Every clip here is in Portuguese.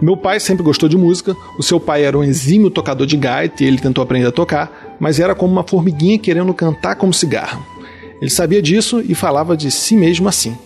Meu pai sempre gostou de música, o seu pai era um exímio tocador de gaita e ele tentou aprender a tocar, mas era como uma formiguinha querendo cantar como cigarro. Ele sabia disso e falava de si mesmo assim.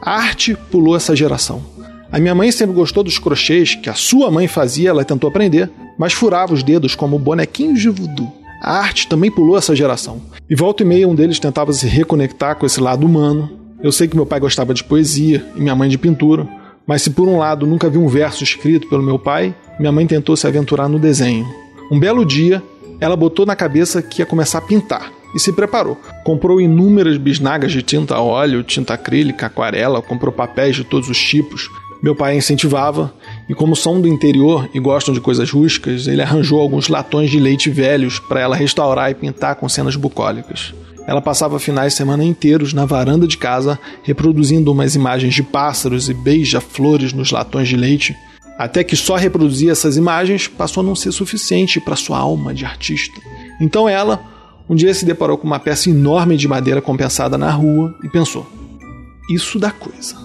A arte pulou essa geração. A minha mãe sempre gostou dos crochês que a sua mãe fazia, ela tentou aprender, mas furava os dedos como bonequinhos de voodoo. A arte também pulou essa geração. E volta e meia um deles tentava se reconectar com esse lado humano. Eu sei que meu pai gostava de poesia e minha mãe de pintura, mas se por um lado nunca vi um verso escrito pelo meu pai, minha mãe tentou se aventurar no desenho. Um belo dia, ela botou na cabeça que ia começar a pintar e se preparou. Comprou inúmeras bisnagas de tinta a óleo, tinta acrílica, aquarela, comprou papéis de todos os tipos. Meu pai incentivava, e como são do interior e gostam de coisas rústicas, ele arranjou alguns latões de leite velhos para ela restaurar e pintar com cenas bucólicas. Ela passava finais de semana inteiros na varanda de casa, reproduzindo umas imagens de pássaros e beija-flores nos latões de leite, até que só reproduzir essas imagens passou a não ser suficiente para sua alma de artista. Então ela, um dia se deparou com uma peça enorme de madeira compensada na rua e pensou: isso dá coisa.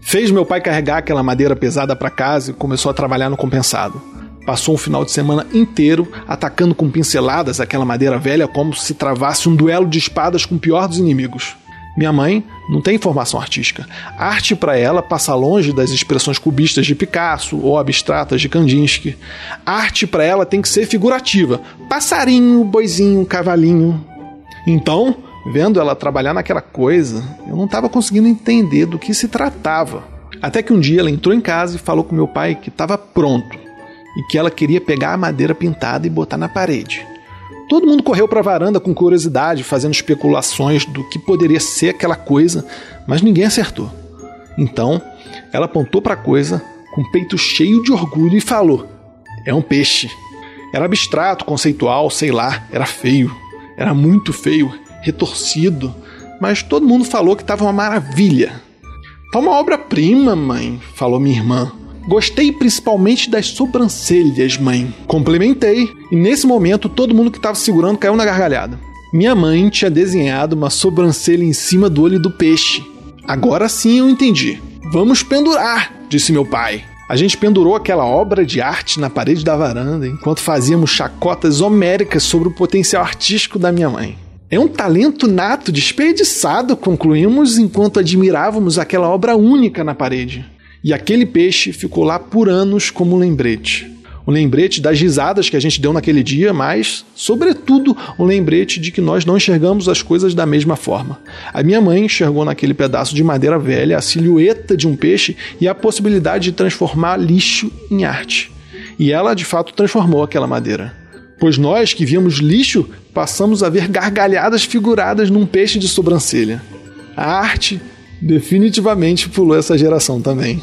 Fez meu pai carregar aquela madeira pesada para casa e começou a trabalhar no compensado. Passou um final de semana inteiro atacando com pinceladas aquela madeira velha como se travasse um duelo de espadas com o pior dos inimigos. Minha mãe não tem formação artística. Arte para ela passa longe das expressões cubistas de Picasso ou abstratas de Kandinsky. Arte para ela tem que ser figurativa: passarinho, boizinho, cavalinho. Então, vendo ela trabalhar naquela coisa, eu não estava conseguindo entender do que se tratava. Até que um dia ela entrou em casa e falou com meu pai que estava pronto e que ela queria pegar a madeira pintada e botar na parede. Todo mundo correu para a varanda com curiosidade, fazendo especulações do que poderia ser aquela coisa, mas ninguém acertou. Então, ela apontou para a coisa com o peito cheio de orgulho e falou: É um peixe. Era abstrato, conceitual, sei lá, era feio. Era muito feio, retorcido, mas todo mundo falou que estava uma maravilha. Tá uma obra-prima, mãe, falou minha irmã. Gostei principalmente das sobrancelhas, mãe. Complementei, e nesse momento todo mundo que estava segurando caiu na gargalhada. Minha mãe tinha desenhado uma sobrancelha em cima do olho do peixe. Agora sim eu entendi. Vamos pendurar, disse meu pai. A gente pendurou aquela obra de arte na parede da varanda enquanto fazíamos chacotas homéricas sobre o potencial artístico da minha mãe. É um talento nato desperdiçado, concluímos enquanto admirávamos aquela obra única na parede. E aquele peixe ficou lá por anos como um lembrete. Um lembrete das risadas que a gente deu naquele dia, mas, sobretudo, um lembrete de que nós não enxergamos as coisas da mesma forma. A minha mãe enxergou naquele pedaço de madeira velha a silhueta de um peixe e a possibilidade de transformar lixo em arte. E ela, de fato, transformou aquela madeira. Pois nós que víamos lixo passamos a ver gargalhadas figuradas num peixe de sobrancelha. A arte definitivamente pulou essa geração também.